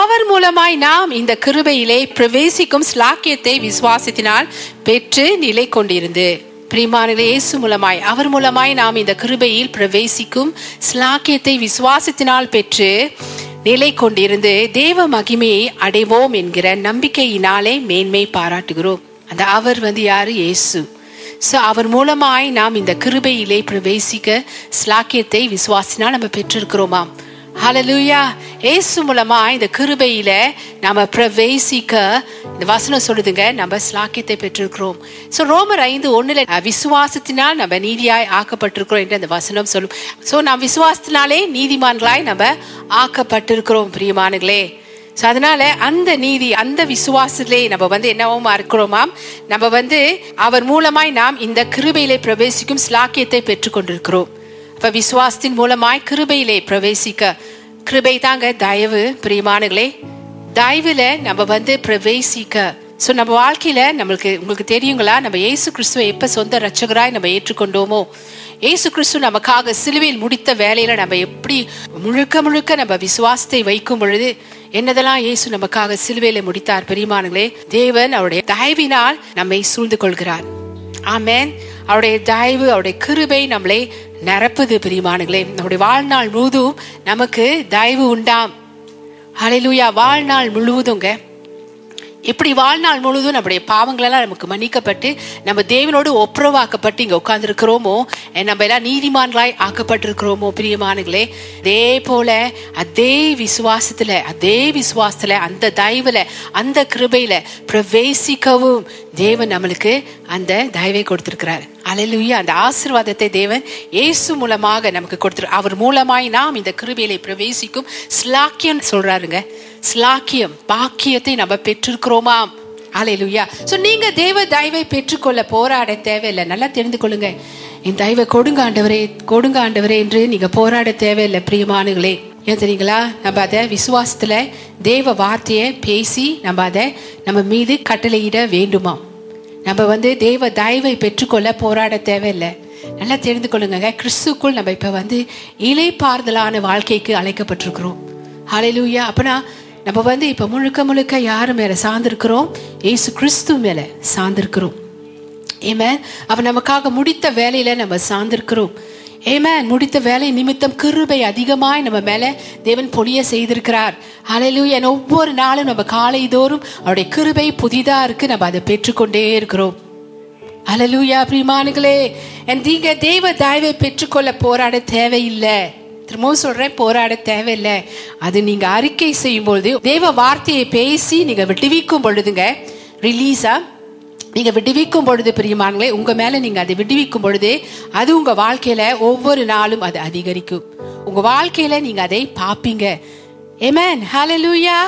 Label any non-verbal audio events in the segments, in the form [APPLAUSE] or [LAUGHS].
அவர் மூலமாய் நாம் இந்த கிருபையிலே பிரவேசிக்கும் ஸ்லாக்கியத்தை விசுவாசத்தினால் பெற்று நிலை கொண்டிருந்து பிரிமானிலே இயேசு மூலமாய் அவர் மூலமாய் நாம் இந்த கிருபையில் பிரவேசிக்கும் ஸ்லாக்கியத்தை விசுவாசத்தினால் பெற்று நிலை கொண்டிருந்து தேவ மகிமையை அடைவோம் என்கிற நம்பிக்கையினாலே மேன்மை பாராட்டுகிறோம். அந்த அவர் வந்து யாரு? இயேசு. ஸோ அவர் மூலமாய் நாம் இந்த கிருபையிலே பிரவேசிக்க ஸ்லாக்கியத்தை விசுவாசினால் நம்ம பெற்றிருக்கிறோமாம். ஹலலூயா ஏசு மூலமா இந்த கிருபையில நாம பிரவேசிக்க இந்த வசனம் சொல்லுதுங்க நம்ம ஸ்லாக்கியத்தை பெற்றிருக்கிறோம். ஸோ ரோமர் ஐந்து ஒண்ணுல விசுவாசத்தினால் நம்ம நீதியாய் ஆக்கப்பட்டிருக்கிறோம் என்று அந்த வசனம் சொல்லும். ஸோ நாம் விசுவாசத்தினாலே நீதிமான்களாய் நம்ம ஆக்கப்பட்டிருக்கிறோம் பிரியமானங்களே ஸோ அதனால அந்த நீதி அந்த விசுவாசத்திலே நம்ம வந்து என்னவோமா இருக்கிறோமாம் நம்ம வந்து அவர் மூலமாய் நாம் இந்த கிருபையிலே பிரவேசிக்கும் ஸ்லாக்கியத்தை பெற்றுக்கொண்டிருக்கிறோம். இப்ப விசுவாசத்தின் மூலமாய் கிருபையிலே பிரவேசிக்க. கிருபை தாங்க தயவு பிரியமானங்களே தயவுல நம்ம வந்து பிரவேசிக்க. ஸோ நம்ம வாழ்க்கையில நம்மளுக்கு உங்களுக்கு தெரியுங்களா? நம்ம இயேசு கிறிஸ்துவை எப்ப சொந்த ரட்சகராய் நம்ம ஏற்றுக்கொண்டோமோ? இயேசு கிறிஸ்து நமக்காக சிலுவையில் முடித்த வேலையில நம்ம எப்படி முழுக்க முழுக்க நம்ம விசுவாசத்தை வைக்கும் பொழுது என்னதெல்லாம் இயேசு நமக்காக சிலுவையில முடித்தார் பெரியமானங்களே தேவன் அவருடைய தயவினால் நம்மை சூழ்ந்து கொள்கிறார். ஆமேன். அவருடைய தயவு அவருடைய கிருபை நம்மளை நிரப்புது பிரியமானங்களே. நம்முடைய வாழ்நாள் முழுதும் நமக்கு தயவு உண்டாம். அலையிலூயா வாழ்நாள் முழுவதுங்க. இப்படி வாழ்நாள் முழுவதும் நம்முடைய பாவங்களெல்லாம் நமக்கு மன்னிக்கப்பட்டு நம்ம தேவனோடு ஒப்புரவாக்கப்பட்டு இங்க உட்கார்ந்துருக்கிறோமோ நம்ம எல்லாம் நீதிமான்களாய் ஆக்கப்பட்டிருக்கிறோமோ பிரியமானுங்களே அதே போல அதே விசுவாசத்துல அதே விசுவாசத்துல அந்த தயவுல அந்த கிருபையில பிரவேசிக்கவும் தேவன் நம்மளுக்கு அந்த தயவை கொடுத்திருக்கிறார். அலையிலுயா அந்த ஆசிர்வாதத்தை தேவன் இயேசு மூலமாக நமக்கு கொடுத்துரு அவர் மூலமாய் நாம் இந்த கிருபையில பிரவேசிக்கும் ஸ்லாக்கியம் சொல்றாருங்க. ஸ்லாக்கியம் பாக்கியத்தை நம்ம பெற்றிருக்கிறோமா அலையிலுயா ஸோ நீங்க தேவ தயவை பெற்றுக்கொள்ள போராட தேவையில்லை. நல்லா தெரிந்து கொள்ளுங்க. என் தயவை கொடுங்க ஆண்டவரே கொடுங்க ஆண்டவரே என்று நீங்க போராட தேவையில்லை பிரியமானுங்களே ஏன் தெரியுங்களா? நம்ம அதை விசுவாசத்துல தேவ வார்த்தையை பேசி நம்ம அதை நம்ம மீது கட்டளையிட வேண்டுமாம் நம்ம வந்து தேவ தயவை பெற்றுக்கொள்ள போராட தேவையில்லை. நல்லா தெரிந்து கொள்ளுங்க கிறிஸ்துக்குள் நம்ம இப்ப வந்து இலைப்பாறுதலான வாழ்க்கைக்கு அழைக்கப்பட்டிருக்கிறோம். ஹalleluya அப்பனா நம்ம வந்து இப்ப முழுக்க முழுக்க யாரு மேல சார்ந்திருக்கிறோம்? ஏசு கிறிஸ்து மேல சார்ந்திருக்கிறோம். ஏமே அப்ப நமக்காக முடித்த வேலையில நம்ம சார்ந்திருக்கிறோம். ஏமே முடித்த வேலை நிமித்தம் கிருபை அதிகமாய் நம்ம மேல தேவன் பொழிய செய்திருக்கிறார். ஹalleluya ஒவ்வொரு நாளும் நம்ம காலை தோறும் அவருடைய கிருபை புதிதா இருக்கு. நம்ம அதை பெற்றுக்கொண்டே இருக்கிறோம். அலலூயா பிரிமானுகளே நீங்க தெய்வ தயவை பெற்றுக்கொள்ள போராட தேவையில்லை. திரும்பவும் சொல்றேன் போராட தேவையில்லை. அது நீங்க அறிக்கை செய்யும் பொழுது தேவ வார்த்தையை பேசி நீங்க விடுவிக்கும் பொழுதுங்க ரிலீஸா நீங்க விடுவிக்கும் பொழுது பிரியமானங்களே உங்க மேல நீங்க அதை விடுவிக்கும் பொழுது அது உங்க வாழ்க்கையில ஒவ்வொரு நாளும் அது அதிகரிக்கும். உங்க வாழ்க்கையில நீங்க அதை பாப்பீங்க. ஏமேன் ஹலலூயா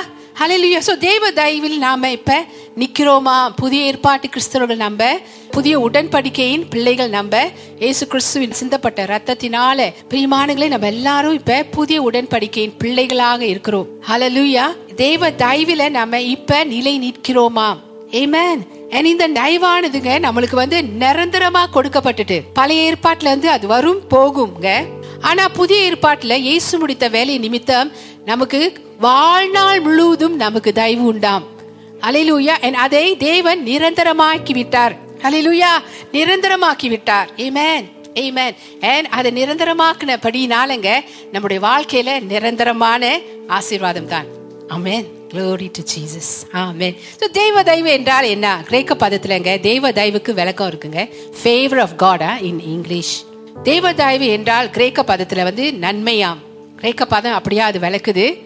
ஹலலூயா சோ தேவ தயவில் நாம இப்ப நிக்கிறோமா? புதிய ஏற்பாட்டு கிறிஸ்தவர்கள் நம்ப புதிய உடன்படிக்கையின் பிள்ளைகள் நம்ப இயேசு கிறிஸ்துவின் சிந்தப்பட்ட ரத்தத்தினால பிரியமானங்களே நம்ம எல்லாரும் இப்ப புதிய உடன்படிக்கையின் பிள்ளைகளாக இருக்கிறோம். ஹலலூயா தேவ தயவில நம்ம இப்ப நிலை நிற்கிறோமா? ஏமேன் இந்த நைவானதுங்க நம்மளுக்கு வந்து நிரந்தரமா கொடுக்கப்பட்டுட்டு பழைய ஏற்பாட்டுல இருந்து அது வரும் போகுங்க. ஆனா புதிய ஏற்பாட்டுல இயேசு முடித்த வேலை நிமித்தம் நமக்கு வாழ்நாள் முழுவதும் நமக்கு தயவு உண்டாம். அலையிலூயா அதை தேவன் நிரந்தரமாக்கி விட்டார் அலிலூயா நிரந்தரமாக்கி விட்டார் ஏமேன் ஏமேன் ஏன் அதை நிரந்தரமாக்கினபடினாலங்க நம்முடைய வாழ்க்கையில நிரந்தரமான ஆசீர்வாதம் தான் amen glory to Jesus Amen. So தெய்வ தயவு என்றால் என்ன? கிரேக்க பதத்துலங்க தெய்வ தயவுக்கு விளக்கம் இருக்குங்க. ஃபேவர் ஆஃப் காடா இன் இங்கிலீஷ் தெய்வ தயவு என்றால் கிரேக்க பதத்தில் வந்து நன்மையாம். கிரேக்க பதம் அப்படியா அது விளக்குது.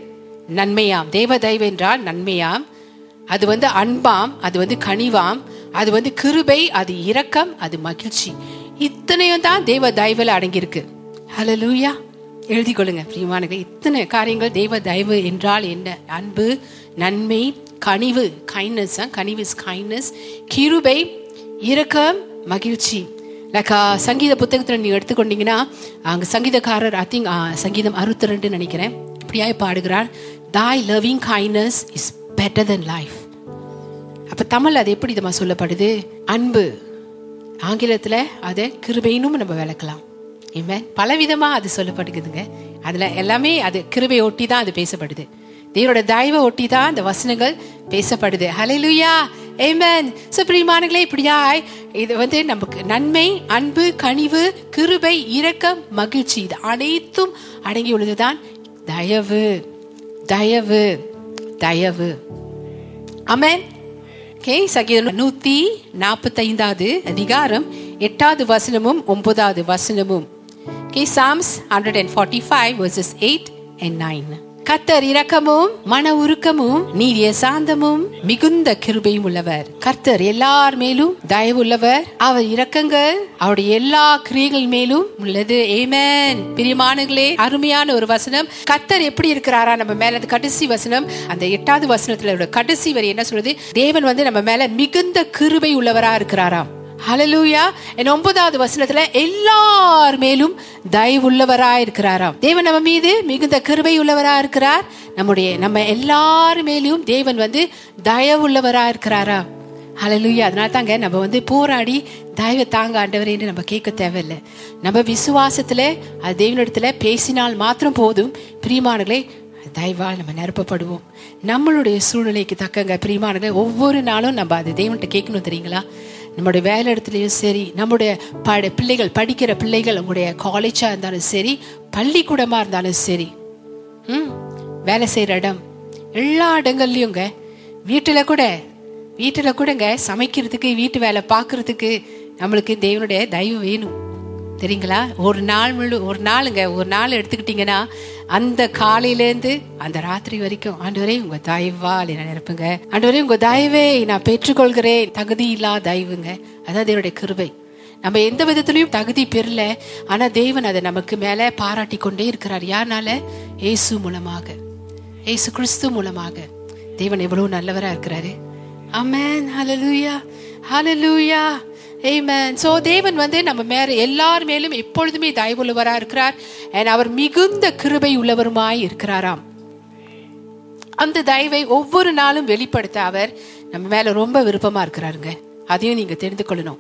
நன்மையாம். தெய்வ தயவு என்றால் நன்மையாம். அது வந்து அன்பாம் அது வந்து கனிவாம் அது வந்து கிருபை அது இரக்கம் அது மகிழ்ச்சி. இத்தனையும் தான் தெய்வ தயவில் அடங்கியிருக்கு. ஹலோ லூயா எழுதி கொள்ளுங்க பிரியமானங்க இத்தனை காரியங்கள் தெய்வ தயவு என்றால் என்ன? அன்பு நன்மை கனிவு. கைண்ட்னஸ் கனிவு இஸ் கைண்ட்னஸ் கிருபை இரக்கம் மகிழ்ச்சி. லைக் சங்கீத புத்தகத்தில் நீங்கள் எடுத்துக்கொண்டீங்கன்னா அங்கே சங்கீதக்காரர் ஐ திங்க் சங்கீதம் அறுபத்தி ரெண்டு நினைக்கிறேன். இப்படியாய் பாடுகிறார் தாய் loving kindness is better than life அப்போ தமிழ் அது எப்படி இதமா சொல்லப்படுது? அன்பு. ஆங்கிலத்தில் அதை கிருபைனும் நம்ம விளக்கலாம். இவன் பலவிதமாக அது சொல்லப்படுகுதுங்க அதில் எல்லாமே அது கிருபை ஒட்டி தான் அது பேசப்படுது. தேவனோட தயவை ஒட்டி தான் அந்த வசனங்கள் பேசப்படுது. ஹalleluya ஏமன் சோ பிரியமானங்களே இப்படியாய் இது வந்து நமக்கு நன்மை அன்பு கனிவு கிருபை இரக்கம் மகிழ்ச்சி இது அனைத்தும் அடங்கி உள்ளதுதான் தயவு. தயவு. தயவு. அமேன் கே சகீதம் நூத்தி நாற்பத்தைந்தாவது அதிகாரம் எட்டாவது வசனமும் ஒன்பதாவது வசனமும். K Psalms hundred and forty five verses eight and nine கர்த்தர் இரக்கமும் மன உருக்கமும் நீடிய சாந்தமும் மிகுந்த கிருபையும் உள்ளவர். கர்த்தர் எல்லார் மேலும் தயவுள்ளவர் அவர் இரக்கங்கள் அவருடைய எல்லா கிரியைகள் மேலும் உள்ளது. ஏமேன் பிரியமானங்களே அருமையான ஒரு வசனம். கர்த்தர் எப்படி இருக்கிறாரா? நம்ம மேல அந்த கடைசி வசனம். அந்த எட்டாவது வசனத்துல உள்ள கடைசி வரி என்ன சொல்றது? தேவன் வந்து நம்ம மேல மிகுந்த கிருபை உள்ளவரா இருக்கிறாராம். ஹலலூயா என் ஒன்பதாவது வசனத்துல எல்லார் மேலும் தயவுள்ளவராய் இருக்கிறாராம் தேவன் நம்ம மீது மிகுந்த கிருபை உள்ளவரா இருக்கிறார் நம்முடைய நம்ம எல்லார் மேலும் தேவன் வந்து தயவுள்ளவரா இருக்கிறாரா ஹலலூயா அதனால தாங்க நம்ம வந்து போராடி தயவை தாங்க ஆண்டவரேன்னு நம்ம கேட்க தேவையில்லை. நம்ம விசுவாசத்துல அது தேவனிடத்துல பேசினால் மாத்திரம் போதும். பிரியமானங்களே தயவால் நம்ம நிரப்பப்படுவோம். நம்மளுடைய சூழ்நிலைக்கு தக்கங்க பிரியமானங்களே ஒவ்வொரு நாளும் நம்ம அது தேவன்கிட்ட கேட்கணும் தெரியுங்களா? நம்முடைய வேலை இடத்துலையும் சரி நம்முடைய பட பிள்ளைகள் படிக்கிற பிள்ளைகள் உங்களுடைய காலேஜாக இருந்தாலும் சரி பள்ளிக்கூடமாக இருந்தாலும் சரி ம் வேலை செய்கிற இடம் எல்லா இடங்கள்லையுங்க வீட்டில் கூட வீட்டில் கூடங்க சமைக்கிறதுக்கு வீட்டு வேலை பார்க்கறதுக்கு நம்மளுக்கு தேவனுடைய தயவு வேணும். தெரியுங்களா? ஒரு நாள் முழு ஒரு நாளுங்க ஒரு நாள் எடுத்துக்கிட்டிங்கன்னா அந்த காலையிலேருந்து அந்த ராத்திரி வரைக்கும் ஆண்டவரே உங்க தயவால் என்ன நிரப்புங்க. ஆண்டவரே உங்க தயவே நான் பெற்றுக்கொள்கிறேன். தகுதி இல்லா தயவுங்க. அதான் தேவனுடைய கிருபை. நம்ம எந்த விதத்திலையும் தகுதி பெறல ஆனா தேவன் அதை நமக்கு மேல பாராட்டி கொண்டே இருக்கிறார். யாருனால? இயேசு மூலமாக. இயேசு கிறிஸ்து மூலமாக. தேவன் எவ்வளவு நல்லவரா இருக்கிறாரு. Amen hallelujah hallelujah amen so தேவன் வந்து நம்ம மேல எல்லார் மேலும் எப்பொழுதுமே தயவுள்ளவராக இருக்கிறார். அண்ட் அவர் மிகுந்த கிருபை உள்ளவருமாய் இருக்கிறாராம். அந்த தயவை ஒவ்வொரு நாளும் வெளிப்படுத்த அவர் நம்ம மேல ரொம்ப விருப்பமா இருக்கிறாருங்க. அதையும் நீங்க தெரிந்து கொள்ளணும்.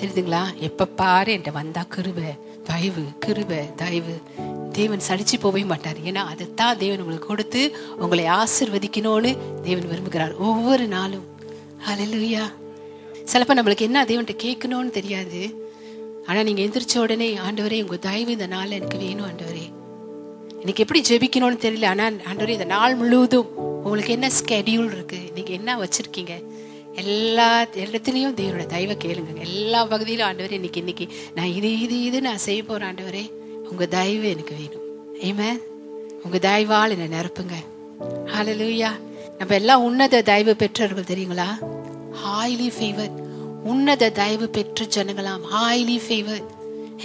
தெரியுதுங்களா எப்ப பாரு என்கிட்ட வந்தா கிருபை தயவு கிருபை தயவு. தேவன் சலிச்சு போகவே மாட்டார். ஏன்னா அதைத்தான் தேவன் உங்களுக்கு கொடுத்து உங்களை ஆசிர்வதிக்கணும்னு தேவன் விரும்புகிறார். ஒவ்வொரு நாளும். ஹalleluya சிலப்போ நம்மளுக்கு என்ன தேவன்ட்ட கேட்கணும்னு தெரியாது. ஆனால் நீங்கள் எந்திரிச்ச உடனே ஆண்டவரே உங்கள் தயவு இந்த நாள் எனக்கு வேணும் ஆண்டவரே. எனக்கு எப்படி ஜெபிக்கணும்னு தெரியல ஆனால் ஆண்டவரே இந்த நாள் முழுவதும் உங்களுக்கு என்ன ஸ்கெடியூல் இருக்குது நீங்கள் என்ன வச்சுருக்கீங்க? எல்லா இடத்துலையும் தேவனோட தயவை கேளுங்க. எல்லா பகுதியிலும் ஆண்டவரே இன்னைக்கு இன்னைக்கு நான் இது இது இது நான் செய்ய போகிறேன் ஆண்டவரே. உங்கள் தயவு எனக்கு வேணும். ஏமே உங்கள் தயவால் என்னை நிரப்புங்க. ஹலலூயா நம்ம எல்லாம் உன்னத தயவு பெற்றவர்கள் தெரியுங்களா? ஹாய்லி ஃபேவர் உன்னத தயவு பெற்று ஜனங்களாம். ஹாய்லி ஃபேவர்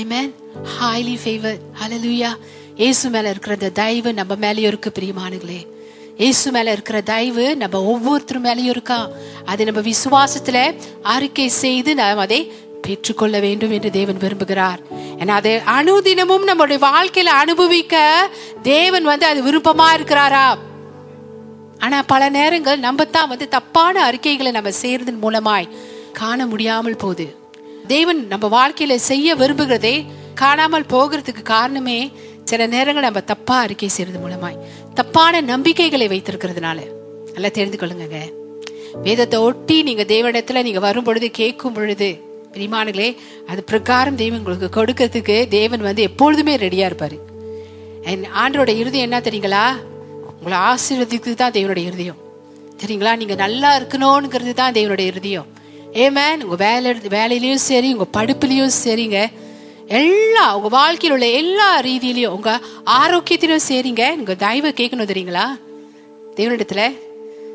ஆமென் ஹாய்லி ஃபேவர் ஹலலுயா இயேசு மேல இருக்கிற அந்த தயவு நம்ம மேலேயும் இருக்கு பிரியமானுங்களே இயேசு மேல இருக்கிற தயவு நம்ம ஒவ்வொருத்தர் மேலேயும் இருக்கா? அதை நம்ம விசுவாசத்துல அறிக்கை செய்து நாம் அதை பெற்றுக்கொள்ள வேண்டும் என்று தேவன் விரும்புகிறார். ஏன்னா அதை அணுதினமும் நம்முடைய வாழ்க்கையில அனுபவிக்க தேவன் வந்து அது விருப்பமா இருக்கிறாரா? ஆனா பல நேரங்கள் நம்ம தான் வந்து தப்பான அறிக்கைகளை நம்ம செய்யறதன் மூலமாய் காண முடியாமல் போகுது. தேவன் நம்ம வாழ்க்கையில செய்ய விரும்புகிறதே காணாமல் போகிறதுக்கு காரணமே சில நேரங்கள் நம்ம தப்பா அறிக்கை செய்யறது மூலமாய் தப்பான நம்பிக்கைகளை வைத்திருக்கிறதுனால. நல்லா தெரிந்து கொள்ளுங்க வேதத்தை ஒட்டி நீங்க தேவனிடத்துல நீங்க வரும் பொழுது கேட்கும் பொழுது பிரிமானங்களே அது பிரகாரம் தெய்வம் உங்களுக்கு கொடுக்கறதுக்கு தேவன் வந்து எப்பொழுதுமே ரெடியா இருப்பாரு. என் ஆண்டரோட இருதயம் என்ன தெரியுங்களா? உங்களை ஆசீர்வதிக்கு தான் தேவனுடைய இருதயம். சரிங்களா நீங்க நல்லா இருக்கணும்ங்கிறது தான் தேவனுடைய இருதயம். ஏமேன் உங்க வேலை வேலையிலையும் சரி உங்க படுப்புலையும் சரிங்க. எல்லா உங்க வாழ்க்கையில் உள்ள எல்லா ரீதியிலையும் உங்க ஆரோக்கியத்திலையும் சரிங்க. உங்க தயவு கேட்கணும் தெரியுங்களா? தேவனிடத்துல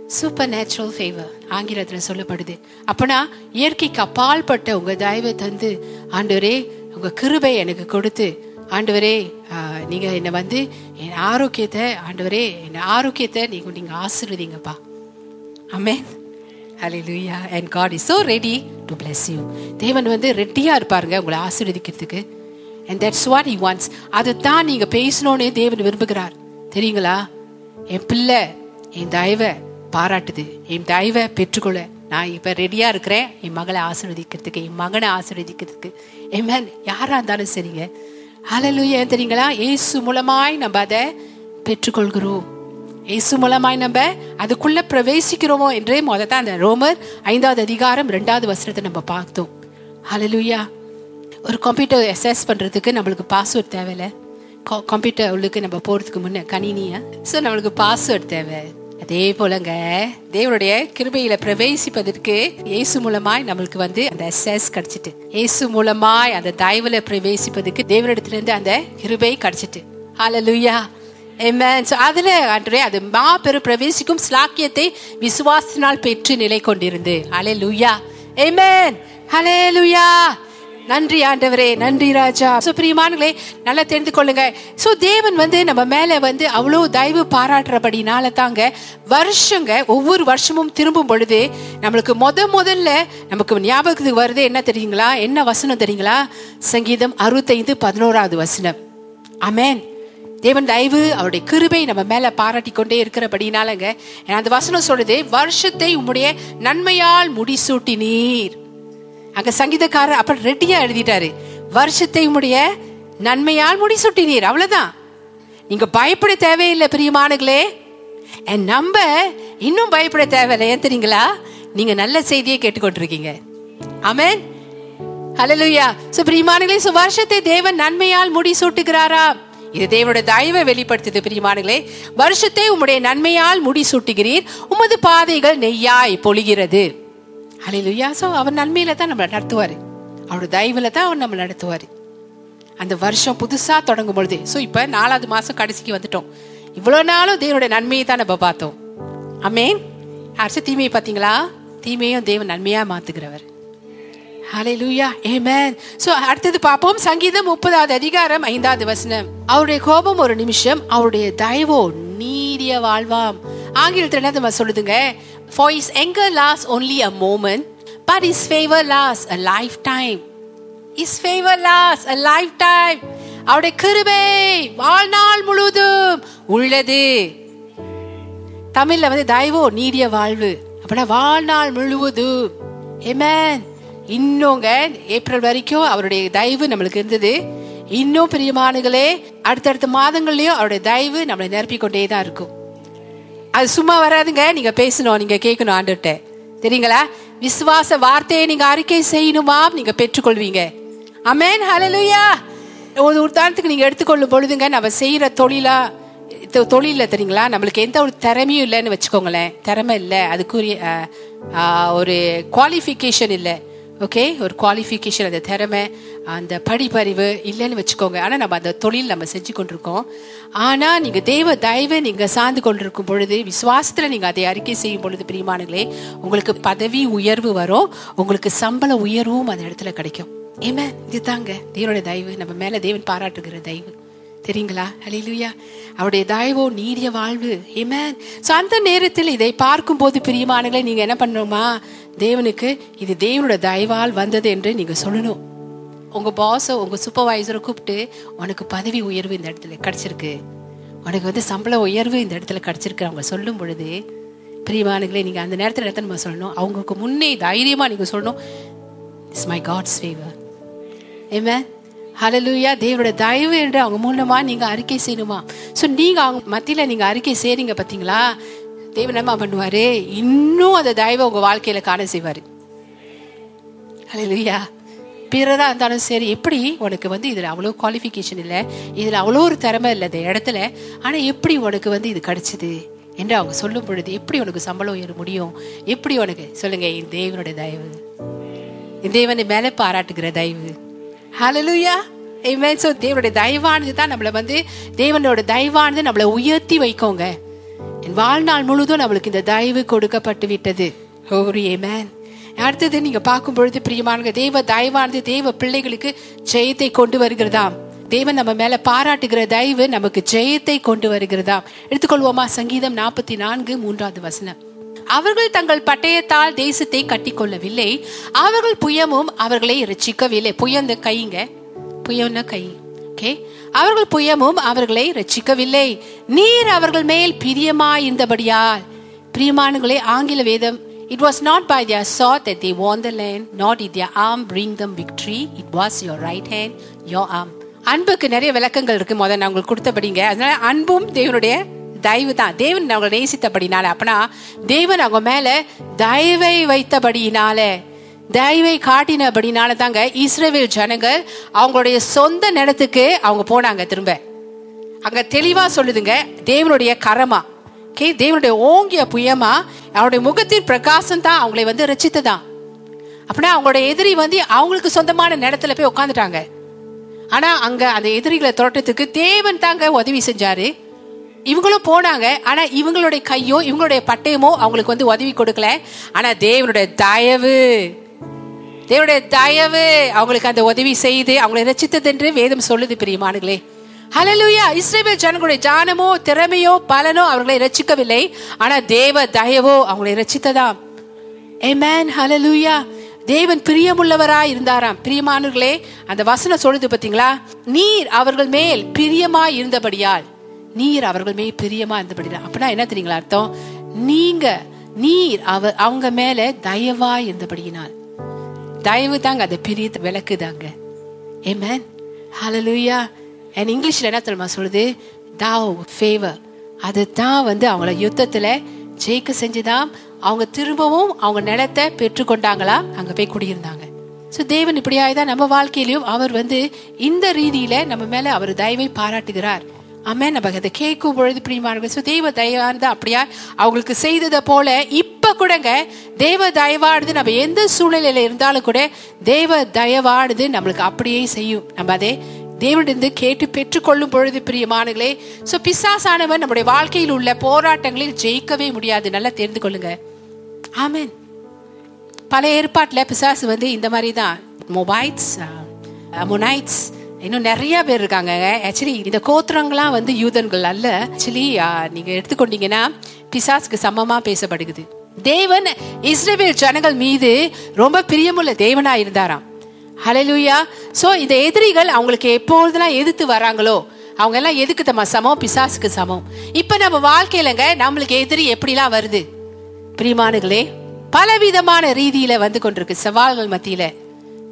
சூப்பர் நேச்சுரல் ஃபேவர் ஆங்கிலத்தில் சொல்லப்படுது. அப்போனா இயற்கைக்கு அப்பால்பட்ட உங்க தயவை தந்து ஆண்டவரே உங்க கிருபை எனக்கு கொடுத்து ஆண்டவரே நீங்கள் என்னை வந்து என் ஆரோக்கியத்தை ஆண்டவரே என் ஆரோக்கியத்தை நீங்கள் நீங்கள் ஆசிர்வதிங்கப்பா. அமேன் லூயா என் God is so ready to bless you தேவன் வந்து ரெட்டியாக இருப்பாருங்க உங்களை ஆசீர்வதிக்கிறதுக்கு. And that's what he wants அதை தான் நீங்கள் பேசணும்னு தேவன் விரும்புகிறார். தெரியுங்களா? என் பிள்ளை என் தயவை பாராட்டுது. என் தயவை பெற்றுக்கொள்ள. நான் இப்போ ரெடியாக இருக்கிறேன். என் மகளை ஆசீர்வதிக்கிறதுக்கு என் மகனை ஆசீர்வதிக்கிறதுக்கு. என் மேல் யாராக இருந்தாலும் சரிங்க. ஹalleluya தெரியுங்களா? இயேசு மூலமாய் நம்ம அதை பெற்றுக்கொள்கிறோம். இயேசு மூலமாய் நம்ம அதுக்குள்ள பிரவேசிக்கிறோமோ என்றே முதல்ல அந்த ரோமர் ஐந்தாவது அதிகாரம் ரெண்டாவது வசனத்தை நம்ம பார்த்தோம். ஹalleluya ஒரு கம்ப்யூட்டர் அசஸ் பண்ணுறதுக்கு நம்மளுக்கு பாஸ்வேர்ட் தேவையில்ல. கம்ப்யூட்டர் உள்ளுக்கு நம்ம போகிறதுக்கு முன்னே கணினியா? ஸோ நம்மளுக்கு பாஸ்வேர்ட் தேவை. அதே போலங்க தேவனுடைய கிருபையில பிரவேசிப்பதற்கு இயேசு மூலமாய் நம்மளுக்கு வந்து அந்த அசஸ் கிடைச்சிட்டு இயேசு மூலமாய் அந்த தயவுல பிரவேசிப்பதற்கு தேவனிடத்திலிருந்து அந்த கிருபை கிடைச்சிட்டு. ஹால லூயா அதுல அன்றே அது மாபெரும் பிரவேசிக்கும் ஸ்லாக்கியத்தை விசுவாசத்தினால் பெற்று நிலை கொண்டிருந்து அலே லூயா ஏமேன் ஹலே லூயா நன்றி ஆண்டவரே நன்றி ராஜா. சோ பிரியமானங்களே நல்லா தெரிந்து கொள்ளுங்க சோ தேவன் வந்து நம்ம மேல வந்து அவ்வளவு தயவு பாராட்டுறபடினால தாங்க வருஷங்க ஒவ்வொரு வருஷமும் திரும்பும் பொழுது நம்மளுக்கு முத முதல்ல நமக்கு ஞாபகத்துக்கு வருது என்ன தெரியுங்களா? என்ன வசனம் தெரியுங்களா? சங்கீதம் அறுபத்தைந்து பதினோராவது வசனம். அமேன் தேவன் தயவு அவருடைய கிருபை நம்ம மேல பாராட்டி கொண்டே இருக்கிறபடினாலங்க அந்த வசனம் சொல்லுது வருஷத்தை உம்முடைய நன்மையால் முடிசூட்டி நீர் அங்க சங்கீதக்காரர் அப்ப ரெட்டியா எழுதிட்டாரு வருஷத்தை உடைய நன்மையால் முடி நீர் அவ்வளவுதான். நீங்க பயப்பட தேவையில்லை பிரியமானுகளே என் நம்ப இன்னும் பயப்பட தேவையில்லை. ஏன் தெரியுங்களா? நீங்க நல்ல செய்தியை கேட்டுக்கொண்டிருக்கீங்க. ஆமென். ஹலலுயா சோ பிரியமானுகளே சோ வருஷத்தை தேவன் நன்மையால் முடி சூட்டுகிறாரா இது தேவனோட தயவை வெளிப்படுத்துது பிரியமானங்களே வருஷத்தை உம்முடைய நன்மையால் முடி சூட்டுகிறீர் உமது பாதைகள் நெய்யாய் பொழிகிறது. அலையிலுயா ஸோ அவர் நன்மையில தான் நம்மளை நடத்துவார். அவரோட தயவில் தான் அவர் நம்மளை நடத்துவார். அந்த வருஷம் புதுசாக தொடங்கும் பொழுது ஸோ இப்போ நாலாவது மாதம் கடைசிக்கு வந்துட்டோம். இவ்வளோ நாளும் தேவனுடைய நன்மையை தான் நம்ம பார்த்தோம். அமேன் அரசு தீமையை பார்த்தீங்களா? தீமையும் தேவன் நன்மையாக மாற்றுகிறவர் ஹலே லூயா ஏமேன் ஸோ அடுத்தது பார்ப்போம். சங்கீதம் முப்பதாவது அதிகாரம் ஐந்தாவது வசனம். அவருடைய கோபம் ஒரு நிமிஷம் அவருடைய தயவோ நீரிய வாழ்வாம். ஆங்கிலத்தில் என்ன நம்ம சொல்லுதுங்க? For his anger lasts only a moment but his favor lasts a lifetime. His favor lasts a lifetime. அவருடைய கிருபை வாழ்நாள் முழுவதும் உள்ளது. தமிழ்ல வந்து தயவோ நீடிய வாழ்வு. அப்படின்னா வாழ்நாள் முழுவதும். ஏமேன் இன்னுங்க ஏப்ரல் வரைக்கும் அவருடைய தயவு நம்மளுக்கு இருந்தது. இன்னும் பிரியமானுகளே அடுத்தடுத்த மாதங்கள்லயும் அவருடைய தயவு நம்மளை நிரப்பிக்கொண்டே தான் இருக்கும். அது சும்மா வராதுங்க. நீங்க பேசணும் நீங்க கேட்கணும் ஆண்டுகிட்ட தெரியுங்களா? விசுவாச வார்த்தையை நீங்க அறிக்கை செய்யணுமா? நீங்க பெற்றுக்கொள்வீங்க. அமேன் ஹலலுயா ஒரு உதாரணத்துக்கு நீங்க எடுத்துக்கொள்ளும் பொழுதுங்க நம்ம செய்யற தொழிலா தொழில் தெரியுங்களா? நம்மளுக்கு எந்த ஒரு திறமையும் இல்லைன்னு வச்சுக்கோங்களேன். திறமை இல்லை. அதுக்குரிய ஒரு குவாலிஃபிகேஷன் இல்லை. ஓகே ஒரு குவாலிஃபிகேஷன் அந்த திறமை அந்த படிப்பறிவு இல்லைன்னு வச்சுக்கோங்க. ஆனால் நம்ம அந்த தொழில் நம்ம செஞ்சு கொண்டிருக்கோம் ஆனால் நீங்கள் தெய்வ தயவை நீங்கள் சார்ந்து கொண்டிருக்கும் பொழுது விசுவாசத்தில் நீங்கள் அதை அறிக்கை செய்யும் பொழுது பிரியமானங்களே உங்களுக்கு பதவி உயர்வு வரும். உங்களுக்கு சம்பள உயர்வும் அந்த இடத்துல கிடைக்கும். ஏமே இதுதாங்க. தேவனுடைய தயவு. நம்ம மேலே தேவன் பாராட்டுகிற தயவு. தெரியுங்களா? ஹalleluya அவருடைய தயவோ நீடிய வாழ்வு. ஏமேன் ஸோ அந்த நேரத்தில் இதை பார்க்கும்போது பிரியமானங்களே நீங்க என்ன பண்ணணுமா? தேவனுக்கு இது தேவனோட தயவால் வந்தது என்று நீங்க சொல்லணும். உங்க பாஸை உங்க சூப்பர்வைசரை கூப்பிட்டு உனக்கு பதவி உயர்வு இந்த இடத்துல கிடைச்சிருக்கு. உனக்கு வந்து சம்பள உயர்வு இந்த இடத்துல கிடைச்சிருக்கு. அவங்க சொல்லும் பொழுது பிரியமானங்களே நீங்க அந்த நேரத்தில் என்ன நம்ம சொல்லணும்? அவங்களுக்கு முன்னே தைரியமா நீங்க சொல்லணும் it's my God's favour amen hallelujah தேவனோட தயவு என்று அவங்க மூலமா நீங்க அறிக்கை செய்யணுமா? ஸோ நீங்க அவங்க மத்தியில நீங்க அறிக்கை செய்றீங்க பாத்தீங்களா? தேவன் என்ன பண்ணுவாரு? இன்னும் அந்த தயவை உங்க வாழ்க்கையில காண செய்வாரு. ஹலலூயா பிறராக இருந்தாலும் சரி எப்படி? உனக்கு வந்து இதுல அவ்வளோ குவாலிஃபிகேஷன் இல்லை. இதுல அவ்வளோ ஒரு திறமை இல்லை இந்த இடத்துல. ஆனா எப்படி உனக்கு வந்து இது கிடைச்சது? என்று அவங்க சொல்லும் பொழுது எப்படி உனக்கு சம்பளம் உயர முடியும்? எப்படி உனக்கு? சொல்லுங்க என் தேவனுடைய தயவு. என் தேவனை மேலே பாராட்டுகிற தயவு. ஹலலுயா ஏமேன் ஸோ தேவனுடைய தயவானது தான் நம்மளை வந்து தேவனோட தயவானது நம்மளை உயர்த்தி வைக்கோங்க. என் வாழ்நாள் முழுதும் நம்மளுக்கு இந்த தயவு கொடுக்கப்பட்டு விட்டது. ஓரி ஏமேன் அடுத்தது நீங்க பார்க்கும் பொழுது பிரியமானங்க தேவ தயவானது தேவ பிள்ளைகளுக்கு ஜெயத்தை கொண்டு வருகிறதாம். தேவன் நம்ம மேல பாராட்டுகிற தயவு நமக்கு ஜெயத்தை கொண்டு வருகிறதாம். எடுத்துக்கொள்வோமா? சங்கீதம் நாற்பத்தி நான்கு மூன்றாவது வசனம். அவர்கள் தங்கள் பட்டயத்தால் தேசத்தை கட்டிக்கொள்ளவில்லை. அவர்கள் புயமும் அவர்களை ரட்சிக்கவில்லை புயந்த கைங்க புயம்னா கை. ஓகே அவர்கள் புயமும் அவர்களை ரட்சிக்கவில்லை நீர் அவர்கள் மேல் பிரியமாயிருந்தபடியால் பிரியமானங்களே ஆங்கில வேதம் It was not by their sword that they won the land, nor did their arm bring them victory. It was your right hand, your arm. அன்புக்கு நிறைய விளக்கங்கள் இருக்கு முதல்ல நான் உங்களுக்கு கொடுத்தபடிங்க அதனால அன்பும் தேவனுடைய தயவு தான் தேவன் அவங்களை நேசித்தபடினால அப்பனா தேவன் அவங்க மேல தயவை வைத்தபடியினால தயவை காட்டினபடினால தாங்க இஸ்ரேவேல் ஜனங்கள் அவங்களுடைய சொந்த நிலத்துக்கு அவங்க போனாங்க திரும்ப. அங்க தெளிவா சொல்லுதுங்க தேவனுடைய கரமா. கே தேவனுடைய ஓங்கிய புயமா அவருடைய முகத்தின் பிரகாசம் தான் அவங்களை வந்து ரச்சித்ததான் அப்படின்னா அவங்களோட எதிரி வந்து அவங்களுக்கு சொந்தமான நிலத்துல போய் உட்காந்துட்டாங்க ஆனா அங்க அந்த எதிரிகளை தோட்டத்துக்கு தேவன் தாங்க உதவி செஞ்சாரு. இவங்களும் போனாங்க. ஆனா இவங்களுடைய கையோ இவங்களுடைய பட்டயமோ அவங்களுக்கு வந்து உதவி கொடுக்கல. ஆனா தேவனுடைய தயவு தேவனுடைய தயவு அவங்களுக்கு அந்த உதவி செய்து அவங்களை ரசித்ததென்று வேதம் சொல்லுது பிரியமானுங்களே ஹலலுயா இஸ்ரேல் ஜனங்களுடைய ஜானமோ திறமையோ பலனோ அவர்களை ரசிக்கவில்லை ஆனா தேவ தயவோ அவங்களை ரசித்ததாம் ஏமேன் ஹலலுயா தேவன் பிரியமுள்ளவராய் இருந்தாராம். பிரியமானவர்களே அந்த வசனம் சொல்லுது பாத்தீங்களா? நீர் அவர்கள் மேல் பிரியமாய் இருந்தபடியால். நீர் அவர்கள் மேல் பிரியமா இருந்தபடினா அப்படின்னா என்ன தெரியுங்களா அர்த்தம்? நீங்க நீர் அவ அவங்க மேல தயவா இருந்தபடியினால். தயவு தாங்க அந்த பிரியத்தை விளக்குதாங்க Amen. ஹலலூயா என் இங்கிலீஷ்ல என்ன தெரியுமா சொல்லுது? தாவ் ஃபேவர் அது தான் வந்து அவங்கள யுத்தத்துல ஜெயிக்க செஞ்சுதான் அவங்க திரும்பவும் அவங்க நிலத்தை பெற்றுக்கொண்டாங்களா? அங்க போய் குடியிருந்தாங்க. ஸோ தேவன் இப்படியாய் தான் நம்ம வாழ்க்கையிலையும் அவர் வந்து இந்த ரீதியில நம்ம மேல அவர் தயவை பாராட்டுகிறார். அமே நம்ம அதை கேட்கும் பொழுது பிரியமானவர்கள் ஸோ தெய்வ தயவானது அப்படியா? அவங்களுக்கு செய்ததை போல இப்போ கூடங்க தெய்வ தயவானது நம்ம எந்த சூழ்நிலையில் இருந்தாலும் கூட தெய்வ தயவானது நம்மளுக்கு அப்படியே செய்யும். நம்ம அதே தேவனிருந்து கேட்டு பெற்றுக்கொள்ளும் பொழுது பிரியமானங்களே ஸோ பிசாசானவன் நம்முடைய வாழ்க்கையில் உள்ள போராட்டங்களில் ஜெயிக்கவே முடியாது. நல்லா தெரிந்து கொள்ளுங்க. ஆமேன். பல ஏற்பாட்டில் பிசாசு வந்து இந்த மாதிரி தான் மொபைல்ஸ் மொனைட்ஸ் இன்னும் நிறைய பேர் இருக்காங்க. ஆக்சுவலி இந்த கோத்திரங்களாம் வந்து யூதன்கள் அல்ல. ஆக்சுவலி நீங்க எடுத்துக்கொண்டீங்கன்னா பிசாஸ்க்கு சமமா பேசப்படுகிறது. தேவன் இஸ்ரேல் ஜனங்கள் மீது ரொம்ப பிரியமுள்ள தேவனா இருந்தாராம். ஹலலூயா சோ இந்த எதிரிகள் அவங்களுக்கு எப்பொழுதெல்லாம் எதிர்த்து வராங்களோ அவங்க எல்லாம் எதுக்கு தம்மா சமம் பிசாசுக்கு சமம். இப்ப நம்ம வாழ்க்கையிலங்க நம்மளுக்கு எதிரி எப்படிலாம் வருது? பிரியமானுகளே பலவிதமான ரீதியில வந்து கொண்டிருக்கு சவால்கள் மத்தியில.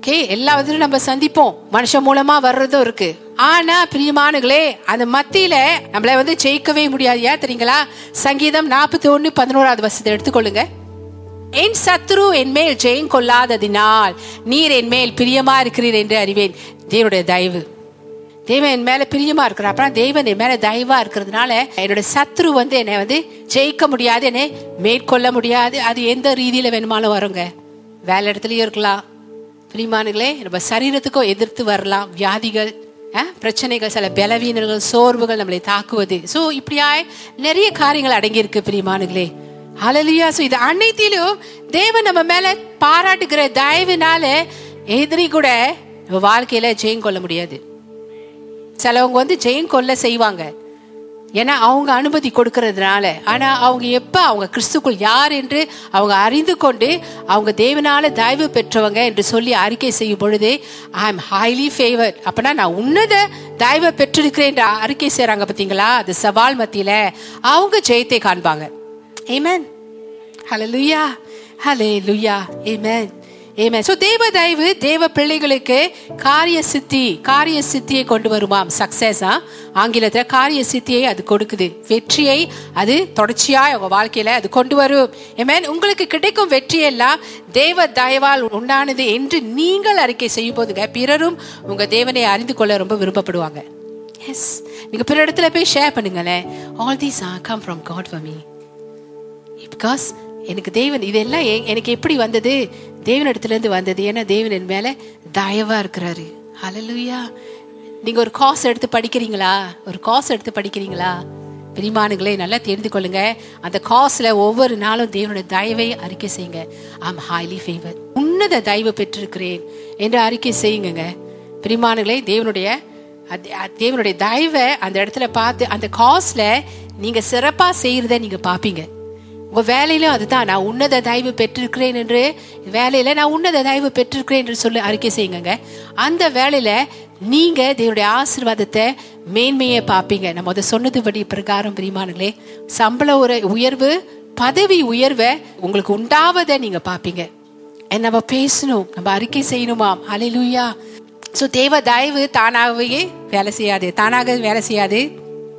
ஓகே எல்லா விதத்திலும் நம்ம சந்திப்போம். மனுஷன் மூலமா வர்றதும் இருக்கு. ஆனா பிரியமானுகளே அந்த மத்தியில நம்மள வந்து ஜெயிக்கவே முடியாது. ஏன் தெரியுங்களா? சங்கீதம் நாற்பத்தி ஒன்னு பதினோராவது வருஷத்தை எடுத்துக்கொள்ளுங்க. என் சத்ரு என் மேல் ஜெயம் கொள்ளாததினால் நீர் என் மேல் பிரியமா இருக்கிறீர் என்று அறிவேன். தேவனுடைய தயவு. தேவன் என் மேல பிரியமா இருக்கிற அப்புறம் தேவன் என் மேல தயவா இருக்கிறதுனால என்னோட சத்ரு வந்து என்னை வந்து ஜெயிக்க முடியாது என்னை மேற்கொள்ள முடியாது. அது எந்த ரீதியில வேணுமாலும் வருங்க. வேலை இடத்துலயும் இருக்கலாம். பிரிமானுகளே நம்ம சரீரத்துக்கும் எதிர்த்து வரலாம். வியாதிகள் பிரச்சனைகள் சில பலவீனர்கள் சோர்வுகள் நம்மளை தாக்குவது. ஸோ இப்படியாய் நிறைய காரியங்கள் அடங்கியிருக்கு பிரிமானுகளே அலலியா ஸோ இது அனைத்திலும் தேவன் நம்ம மேல பாராட்டுகிற தயவினால எதிரி கூட நம்ம வாழ்க்கையில ஜெயம் கொள்ள முடியாது. சிலவங்க வந்து ஜெயம் கொள்ள செய்வாங்க. ஏன்னா அவங்க அனுமதி கொடுக்கறதுனால. ஆனா அவங்க எப்ப அவங்க கிறிஸ்துக்குள் யார் என்று அவங்க அறிந்து கொண்டு அவங்க தேவனால தயவு பெற்றவங்க என்று சொல்லி அறிக்கை செய்யும் பொழுது ஐ எம் ஹைலி ஃபேவர்ட் அப்பனா நான் உன்னத தயவை பெற்றிருக்கிறேன் என்று அறிக்கை செய்கிறாங்க பாத்தீங்களா? அது சவால் மத்தியில அவங்க ஜெயத்தை காண்பாங்க. ஏமேன் ஹலோ லுய்யா ஏமன் ஏமே சோ தேவ தயவு தேவ பிள்ளைகளுக்கு காரிய சித்தி காரிய சித்தியை கொண்டு வருமாம் சக்சஸா ஆங்கிலத்துல காரிய சித்தியை அது கொடுக்குது. வெற்றியை அது தொடர்ச்சியா உங்க வாழ்க்கையில அது கொண்டு வரும் ஆமென் உங்களுக்கு கிடைக்கும் வெற்றி எல்லாம் தேவ தயவால் உண்டானது என்று நீங்கள் அறிக்கை செய்யும் போதுங்க பிறரும் உங்க தேவனை அறிந்து கொள்ள ரொம்ப விருப்பப்படுவாங்க. எஸ் நீங்க பிற இடத்துல போய் ஷேர் பண்ணுங்களேன். All these are come from God for me because எனக்கு தேவன் இதெல்லாம் எனக்கு எப்படி வந்தது? தேவனிடத்துலேருந்து வந்தது. ஏன்னா தேவன் என் மேலே தயவாக இருக்கிறாரு. அலலுயா நீங்கள் ஒரு காஸ் எடுத்து படிக்கிறீங்களா? ஒரு காஸ் எடுத்து படிக்கிறீங்களா? பிரிமானுங்களே நல்லா தெரிந்து கொள்ளுங்க. அந்த காஸ்ல ஒவ்வொரு நாளும் தேவனுடைய தயவை அறிக்கை செய்யுங்க. ஆம் ஹைலி ஃபேவர் உன்னத தயவு பெற்றிருக்கிறேன் என்று அறிக்கை செய்யுங்க பிரிமானுங்களே தேவனுடைய தேவனுடைய தயவை அந்த இடத்துல பார்த்து அந்த காஸ்ல நீங்க சிறப்பா செய்யறத நீங்க பாப்பீங்க உங்க வேலையிலும் அதுதான். நான் உன்னத தயவு பெற்றிருக்கிறேன் என்று வேலையில நான் உன்னத தயவு பெற்றிருக்கிறேன் என்று சொல்லி அறிக்கை செய்யுங்க அந்த வேலையில நீங்க தேவனுடைய ஆசீர்வாதத்தை மேன்மையை பார்ப்பீங்க. நம்ம அதை சொன்னதுபடி பிரகாரம் பிரிமானங்களே சம்பள ஒரு உயர்வு பதவி உயர்வை உங்களுக்கு உண்டாவதை நீங்க பார்ப்பீங்க. நம்ம பேசணும் நம்ம அறிக்கை செய்யணுமாம். ஹalleluya ஸோ தேவ தயவு தானாகவே வேலை செய்யாது. தானாக வேலை செய்யாது.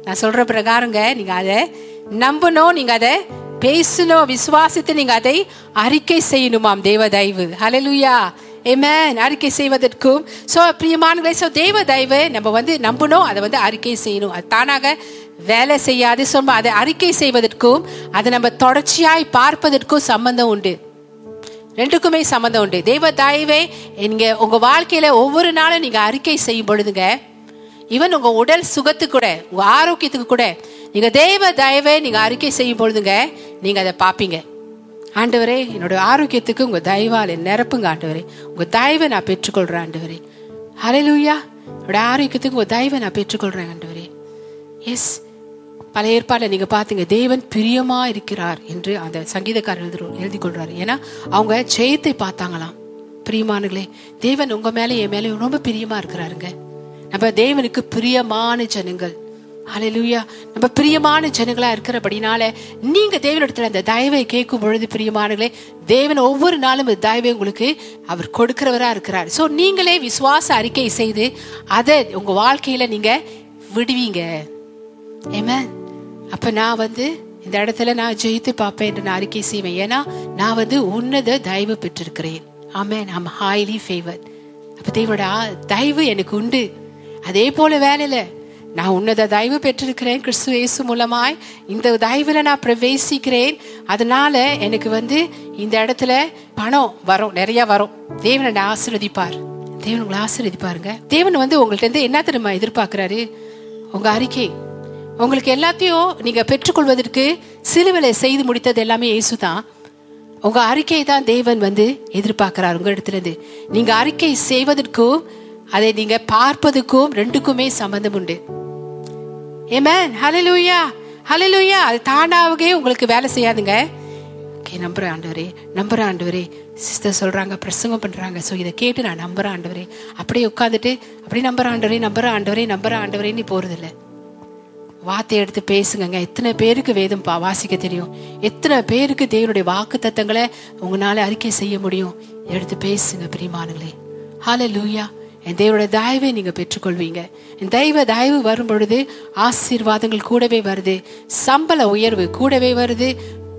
நான் சொல்ற பிரகாரங்க நீங்க அதை நம்பணும் நீங்க அதை பேசணும் விசுவாசத்தை நீங்க அதை அறிக்கை செய்யணுமாம் தேவ தயவு ஹalleluya அறிக்கை செய்வதற்கும். ஸோ பிரியமானங்களே ஸோ தெய்வ தயவு நம்ம வந்து நம்பணும் அதை வந்து அறிக்கை செய்யணும். அது தானாக வேலை செய்யாது. சொல்ல அதை அறிக்கை செய்வதற்கும் அதை நம்ம தொடர்ச்சியாய் பார்ப்பதற்கும் சம்பந்தம் உண்டு. ரெண்டுக்குமே சம்மந்தம் உண்டு. தெய்வ தயவே நீங்க உங்க வாழ்க்கையில ஒவ்வொரு நாளும் நீங்க அறிக்கை செய்யும் பொழுதுங்க ஈவன் உங்க உடல் சுகத்துக்கு கூட உங்க ஆரோக்கியத்துக்கு கூட நீங்க தெய்வ தயவை நீங்க அறிக்கை செய்யும் பொழுதுங்க நீங்க அதை பார்ப்பீங்க. ஆண்டவரே என்னோட ஆரோக்கியத்துக்கு உங்க தயவால நிரப்புங்க ஆண்டவரே. உங்க தயவை நான் பெற்றுக்கொள்றேன் ஆண்டவரே. ஹalleluya என்னோட ஆரோக்கியத்துக்கு உங்க தயவை நான் பெற்றுக்கொள்றேன் ஆண்டவரே. எஸ் பல ஏற்பாடுல நீங்க பாத்தீங்க தேவன் பிரியமா இருக்கிறார் என்று அந்த சங்கீதக்காரர் எழுதி எழுதி கொள்றாரு ஏன்னா அவங்க ஜெயத்தை பார்த்தாங்களாம். பிரியமானுங்களே தேவன் உங்க மேலே என் மேலே ரொம்ப பிரியமா இருக்கிறாருங்க. நம்ம தேவனுக்கு பிரியமான ஜனங்கள். அலையூயா நம்ம பிரியமான ஜனங்களா இருக்கிறபடினால நீங்க தேவனிடத்துல அந்த தயவை கேட்கும் பொழுது பிரியமானங்களே தேவன் ஒவ்வொரு நாளும் இந்த தயவை உங்களுக்கு அவர் கொடுக்கிறவரா இருக்கிறார். ஸோ நீங்களே விசுவாச அறிக்கை செய்து அதை உங்க வாழ்க்கையில நீங்க விடுவீங்க. ஏமா அப்ப நான் வந்து இந்த இடத்துல நான் ஜெயித்து பார்ப்பேன் என்று நான் அறிக்கை செய்வேன். ஏன்னா நான் வந்து உன்னத தயவு பெற்றிருக்கிறேன். ஆமே ஐம் ஹைலி ஃபேவர் அப்ப தேவடா தயவு எனக்கு உண்டு. அதே போல வேலையில நான் உன்னத தயவு பெற்றிருக்கிறேன் கிறிஸ்து இயேசு மூலமாய். இந்த தயவுல நான் பிரவேசிக்கிறேன். அதனால எனக்கு வந்து இந்த இடத்துல பணம் வரும் நிறைய வரும். தேவனை என்னை ஆசீர்வதிப்பார். தேவன் உங்களை ஆசீர்வதிப்பாருங்க. தேவன் வந்து உங்கள்ட்ட இருந்து என்ன தெரியுமா எதிர்பார்க்கிறாரு? உங்க அறிக்கை. உங்களுக்கு எல்லாத்தையும் நீங்க பெற்றுக்கொள்வதற்கு சிலுவிலை செய்து முடித்தது எல்லாமே இயேசு தான் உங்க அறிக்கை தான் தேவன் வந்து எதிர்பார்க்கிறார் உங்க இடத்துல இருந்து. நீங்க அறிக்கை செய்வதற்கும் அதை நீங்க பார்ப்பதுக்கும் ரெண்டுக்குமே சம்பந்தம் உண்டு. ஏமேன் ஹலலூயா ஹலலூயா அது தானாகவே உங்களுக்கு வேலை செய்யாதுங்க. ஓகே நம்புற ஆண்டவரே நம்புற ஆண்டவரே. சிஸ்டர் சொல்கிறாங்க பிரசங்கம் பண்ணுறாங்க ஸோ இதை கேட்டு நான் நம்புற ஆண்டவரே. அப்படியே உட்காந்துட்டு அப்படியே நம்புற ஆண்டவரே நம்புற ஆண்டவரே நம்புற ஆண்டவரேன்னு போறதில்ல. வார்த்தை எடுத்து பேசுங்கங்க. எத்தனை பேருக்கு வேதம் பா- வாசிக்க தெரியும். எத்தனை பேருக்கு தேவனுடைய வாக்கு தத்தங்களை உங்களால அறிக்கை செய்ய முடியும்? எடுத்து பேசுங்க பிரிமானுங்களே ஹால லூயா என் தேவனுடைய தயவை நீங்கள் பெற்றுக்கொள்வீங்க. என் தெய்வ தயவு வரும் பொழுது ஆசீர்வாதங்கள் கூடவே வருது. சம்பள உயர்வு கூடவே வருது.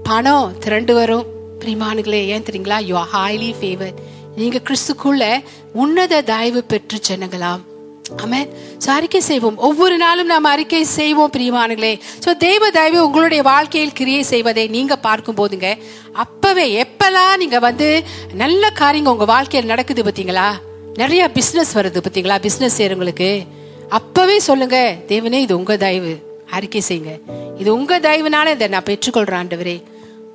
பணம் திரண்டு வரும். பிரிமானுகளே ஏன் தெரியுங்களா? யூ ஆர் ஹைலி ஃபேவர் நீங்கள் கிறிஸ்துக்குள்ள உன்னத தயவு பெற்று ஜனங்களாம். ஆமென் ஸோ அறிக்கை செய்வோம். ஒவ்வொரு நாளும் நாம் அறிக்கை செய்வோம் பிரியமானங்களே ஸோ தெய்வ தயவு உங்களுடைய வாழ்க்கையில் கிரியை செய்வதை நீங்கள் பார்க்கும் போதுங்க அப்பவே எப்பெல்லாம் நீங்கள் வந்து நல்ல காரியங்க உங்கள் வாழ்க்கையில் நடக்குது பார்த்தீங்களா? நிறைய பிசினஸ் வருது பார்த்தீங்களா? பிசினஸ் செய்யறவங்களுக்கு அப்பவே சொல்லுங்க தேவனே இது உங்க தயவு. அறிக்கை செய்யுங்க. இது உங்க தயவுனால இதை நான் பெற்றுக்கொள்றேன் ஆண்டவரே.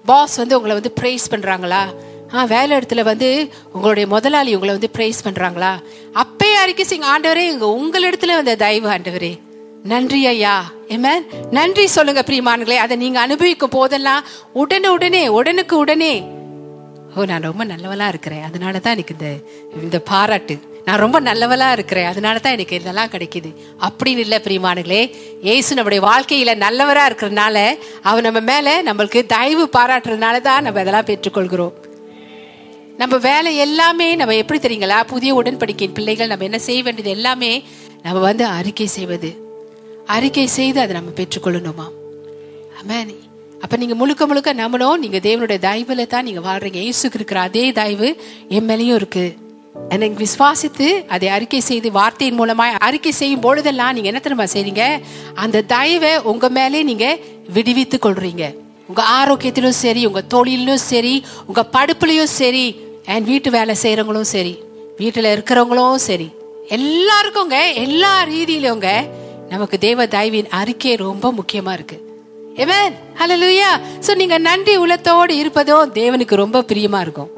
பாஸ் வந்து உங்களை வந்து ப்ரைஸ் பண்றாங்களா? ஆ வேலை இடத்துல வந்து உங்களுடைய முதலாளி உங்களை வந்து ப்ரைஸ் பண்றாங்களா? அப்பயே அறிக்கை செய்யுங்க. ஆண்டவரே இங்க உங்களிடத்துல வந்த தயவு ஆண்டவரே. நன்றி ஐயா. ஏமேன் நன்றி சொல்லுங்க பிரியமானங்களே அதை நீங்க அனுபவிக்கும் போதெல்லாம் உடனே உடனே உடனுக்கு உடனே ஓ நான் ரொம்ப நல்லவளாக இருக்கிறேன். அதனால தான் எனக்கு இந்த இந்த பாராட்டு. நான் ரொம்ப நல்லவளாக இருக்கிறேன். அதனால தான் எனக்கு இதெல்லாம் கிடைக்குது. அப்படின்னு இல்லை பிரியமானங்களே ஏசு நம்முடைய வாழ்க்கையில் நல்லவராக இருக்கிறதுனால அவன் நம்ம மேலே நம்மளுக்கு தயவு பாராட்டுறதுனால தான் நம்ம இதெல்லாம் பெற்றுக்கொள்கிறோம். நம்ம வேலை எல்லாமே நம்ம எப்படி தெரியுங்களா? புதிய உடன்படிக்கையின் பிள்ளைகள் நம்ம என்ன செய்ய வேண்டியது எல்லாமே நம்ம வந்து அறிக்கை செய்வது. அறிக்கை செய்து அதை நம்ம பெற்றுக்கொள்ளணுமா? அமேன் அப்போ நீங்கள் முழுக்க முழுக்க நம்பணும். நீங்கள் தேவனுடைய தயவில் தான் நீங்கள் வாழ்றீங்க. இயேசுக்கு இருக்கிற அதே தயவு என் மேலேயும் இருக்குது எனக்கு விசுவாசித்து அதை அறிக்கை செய்து வார்த்தையின் மூலமாக அறிக்கை செய்யும் பொழுதெல்லாம் நீங்கள் என்ன தெரியுமா செய்றீங்க? அந்த தயவை உங்கள் மேலே நீங்கள் விடுவித்து கொள்றீங்க. உங்கள் ஆரோக்கியத்திலும் சரி உங்கள் தொழிலும் சரி உங்கள் படுப்புலையும் சரி அண்ட் வீட்டு வேலை செய்கிறவங்களும் சரி வீட்டில் இருக்கிறவங்களும் சரி எல்லாருக்குங்க எல்லா ரீதியிலுங்க நமக்கு தேவ தயவின் அறிக்கை ரொம்ப முக்கியமாக இருக்குது Amen. Hallelujah. ஸோ நீங்க நன்றி உள்ளத்தோடு இருப்பதும் தேவனுக்கு ரொம்ப பிரியமா இருக்கும்.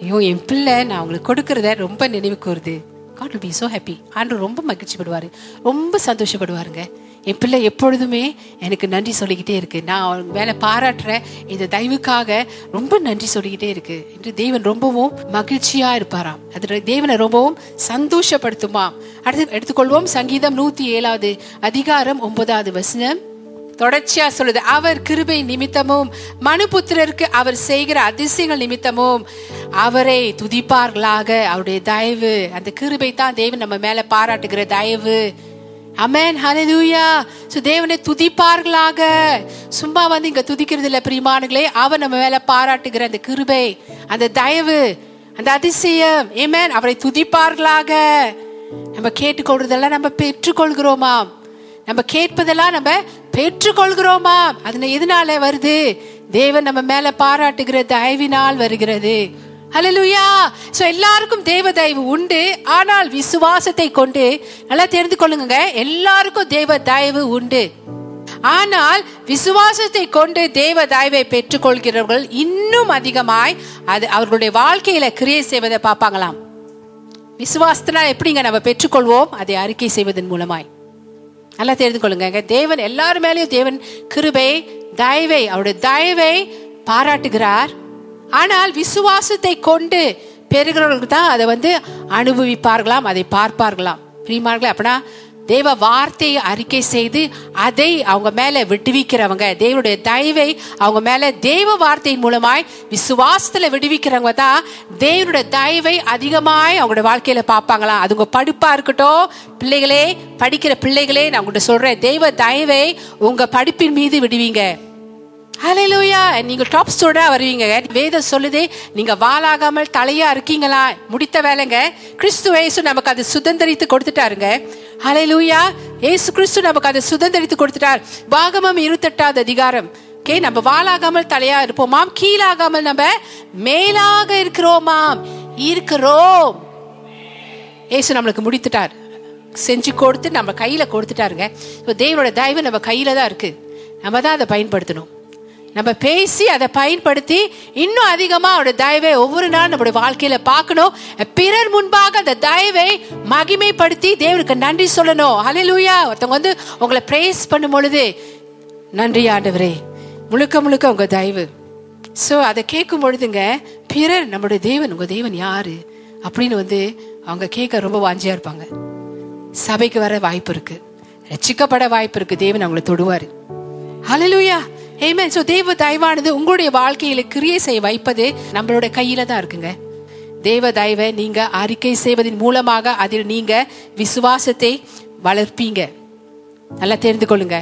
ஐயோ என் பிள்ளை நான் உங்களுக்கு கொடுக்கறத ரொம்ப நினைவு கூறுது. காட் பி சோ ஹாப்பி ஆண்டு ரொம்ப மகிழ்ச்சிப்படுவாரு. ரொம்ப சந்தோஷப்படுவாருங்க. என் பிள்ளை எப்பொழுதுமே எனக்கு நன்றி சொல்லிக்கிட்டே இருக்கு. நான் அவங்க வேலை பாராட்டுற இந்த தயவுக்காக ரொம்ப நன்றி சொல்லிக்கிட்டே இருக்கு. என்று தேவன் ரொம்பவும் மகிழ்ச்சியா இருப்பாராம். அது தேவனை ரொம்பவும் சந்தோஷப்படுத்துமாம். அடுத்து எடுத்துக்கொள்வோம் சங்கீதம் நூத்தி ஏழாவது அதிகாரம் ஒன்பதாவது வசனம். தொடர்ச்சியா சொல்லுது அவர் கிருபை நிமித்தமும் மனுபுத்திரருக்கு அவர் செய்கிற அதிசயங்கள் நிமித்தமும் அவரை துதிப்பார்களாக. அவருடைய தயவு அந்த கிருபை தான் தேவன் நம்ம மேல பாராட்டுகிற தயவு. அமேன் ஹalleluya சோ தேவனை துதிப்பார்களாக. சும்மா வந்து இங்க துதிக்கிறது இல்ல பிரியமானங்களே அவர் நம்ம மேல பாராட்டுகிற அந்த கிருபை அந்த தயவு அந்த அதிசயம். ஏமேன் அவரை துதிப்பார்களாக. நம்ம கேட்டுக்கொள்றதெல்லாம் நம்ம பெற்றுக்கொள்கிறோமாம். நம்ம கேட்பதெல்லாம் நம்ம பெற்றுக்கொள்கிறோமா? அதுல எதனால வருது? தேவன் நம்ம மேல பாராட்டுகிற தயவினால் வருகிறது. ஹalleluya. சோ எல்லாருக்கும் தேவ தயவு உண்டு. ஆனால் விசுவாசத்தை கொண்டு நல்லா தெரிந்து கொள்ளுங்க எல்லாருக்கும் தேவ தயவு உண்டு. ஆனால் விசுவாசத்தை கொண்டு தேவ தயவை பெற்றுக்கொள்கிறவர்கள் இன்னும் அதிகமாய் அது அவர்களுடைய வாழ்க்கையில கிரியை செய்வதை பார்ப்பாங்களாம். விசுவாசத்தினால் எப்படிங்க நம்ம பெற்றுக்கொள்வோம்? அதை அறிக்கை செய்வதன் மூலமாய். நல்லா தெரிந்து கொள்ளுங்க தேவன் எல்லாரும் மேலேயும் தேவன் கிருபை தயவை அவருடைய தயவை பாராட்டுகிறார். ஆனால் விசுவாசத்தை கொண்டு பெறுகிறவர்களுக்கு தான் அதை வந்து அனுபவிப்பார்களாம் அதை பார்ப்பார்களாம். பிரியமார்களே அப்படின்னா தேவ வார்த்தையை அறிக்கை செய்து அதை அவங்க மேல விடுவிக்கிறவங்க தேவனுடைய தயவை அவங்க மேல தேவ வார்த்தையின் மூலமாய் விசுவாசத்துல விடுவிக்கிறவங்க தான் தேவனுடைய தயவை அதிகமாய் அவங்களோட வாழ்க்கையில பார்ப்பாங்களாம் அது உங்க படிப்பா இருக்கட்டும் பிள்ளைகளே படிக்கிற பிள்ளைகளே நான் உங்கள்கிட்ட சொல்றேன் தெய்வ தயவை உங்க படிப்பின் மீது விடுவீங்க. ஹalleluya நீங்கள் டாப் ஸ்டூடெண்டா வருவீங்க. வேதம் சொல்லுதே நீங்கள் வாழாகாமல் தலையாக இருக்கீங்களா? முடித்த வேலைங்க. கிறிஸ்து இயேசு நமக்கு அது சுதந்திரித்து கொடுத்துட்டாருங்க. ஹalleluya ஏசு கிறிஸ்து நமக்கு அதை சுதந்திரித்து கொடுத்துட்டார். பாகமம் இருபத்தெட்டாவது அதிகாரம். ஓகே நம்ம வாழாகாமல் தலையா இருப்போமாம் கீழாகாமல் நம்ம மேலாக இருக்கிறோமாம் இருக்கிறோம். ஏசு நம்மளுக்கு முடித்துட்டார். செஞ்சு கொடுத்து நம்ம கையில கொடுத்துட்டாருங்க. இப்போ தேவனோட தயவு நம்ம கையில தான் இருக்கு. நம்ம தான் அதை பயன்படுத்தணும். நம்ம பேசி அதை பயன்படுத்தி இன்னும் அதிகமா அவருடைய தயவை ஒவ்வொரு நாள் நம்முடைய வாழ்க்கையில பார்க்கணும். பிறர் முன்பாக அந்த தயவை மகிமைப்படுத்தி தேவனுக்கு நன்றி சொல்லணும். ஹalleluya ஒருத்தவங்க வந்து உங்களை பிரேஸ் பண்ணும் பொழுது நன்றி ஆண்டவரே. முழுக்க முழுக்க உங்க தயவு. ஸோ அதை கேட்கும் பொழுதுங்க பிறர் நம்மளுடைய தேவன் உங்க தேவன் யாரு? அப்படின்னு வந்து அவங்க கேட்க ரொம்ப வாஞ்சியா இருப்பாங்க. சபைக்கு வர வாய்ப்பு இருக்கு. ரச்சிக்கப்பட வாய்ப்பு இருக்கு. தேவன் அவங்களை தொடுவாரு. ஹalleluya ஆமென் சோ தேவ தயவானது உங்களுடைய வாழ்க்கையில கிரியை செய்ய வைப்பது நம்மளோட கையில தான் இருக்குங்க. தேவ தயவை நீங்க அறிக்கை செய்வதன் மூலமாக அதில் நீங்க விசுவாசத்தை வளர்ப்பீங்க. நல்லா தெரிந்து கொள்ளுங்க.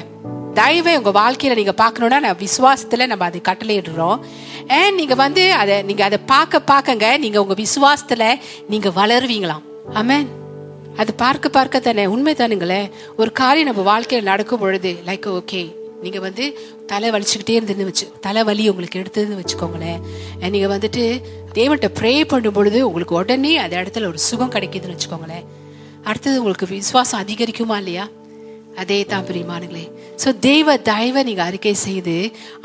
தயவை உங்க வாழ்க்கையில நீங்க பார்க்கணும்னா நான் விசுவாசத்துல நம்ம அதை கட்டளையிடுறோம். ஏன் நீங்க வந்து அதை நீங்க அதை பார்க்க பார்க்கங்க நீங்க உங்க விசுவாசத்துல நீங்க வளருவீங்களாம். ஆமேன் அது பார்க்க பார்க்க தானே உண்மை தானுங்களே. ஒரு காரியம் நம்ம வாழ்க்கையில் நடக்கும் பொழுது லைக் ஓகே நீங்க வந்து தலை வலிச்சுக்கிட்டே இருந்ததுன்னு வச்சு தலை வலி உங்களுக்கு எடுத்ததுன்னு வச்சுக்கோங்களேன். நீங்கள் நீங்க வந்துட்டு தேவன்கிட்ட ப்ரே பண்ணும் பொழுது உங்களுக்கு உடனே அந்த இடத்துல ஒரு சுகம் கிடைக்குதுன்னு வச்சுக்கோங்களேன். அடுத்தது உங்களுக்கு விசுவாசம் அதிகரிக்குமா இல்லையா? அதே தான் பிரியமானுங்களே ஸோ தெய்வ தயவை நீங்கள் அறிக்கை செய்து